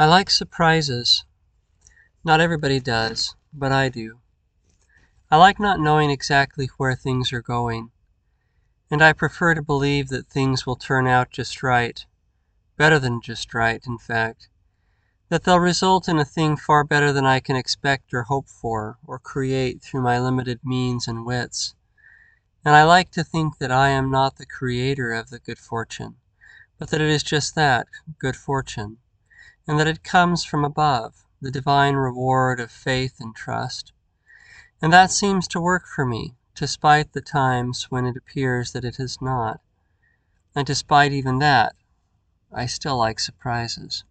I like surprises. Not everybody does, but I do. I like not knowing exactly where things are going. And I prefer to believe that things will turn out just right. Better than just right, in fact. That they'll result in a thing far better than I can expect or hope for, or create through my limited means and wits. And I like to think that I am not the creator of the good fortune, but that it is just that, good fortune, and that it comes from above, the divine reward of faith and trust. And that seems to work for me, despite the times when it appears that it has not. And despite even that, I still like surprises.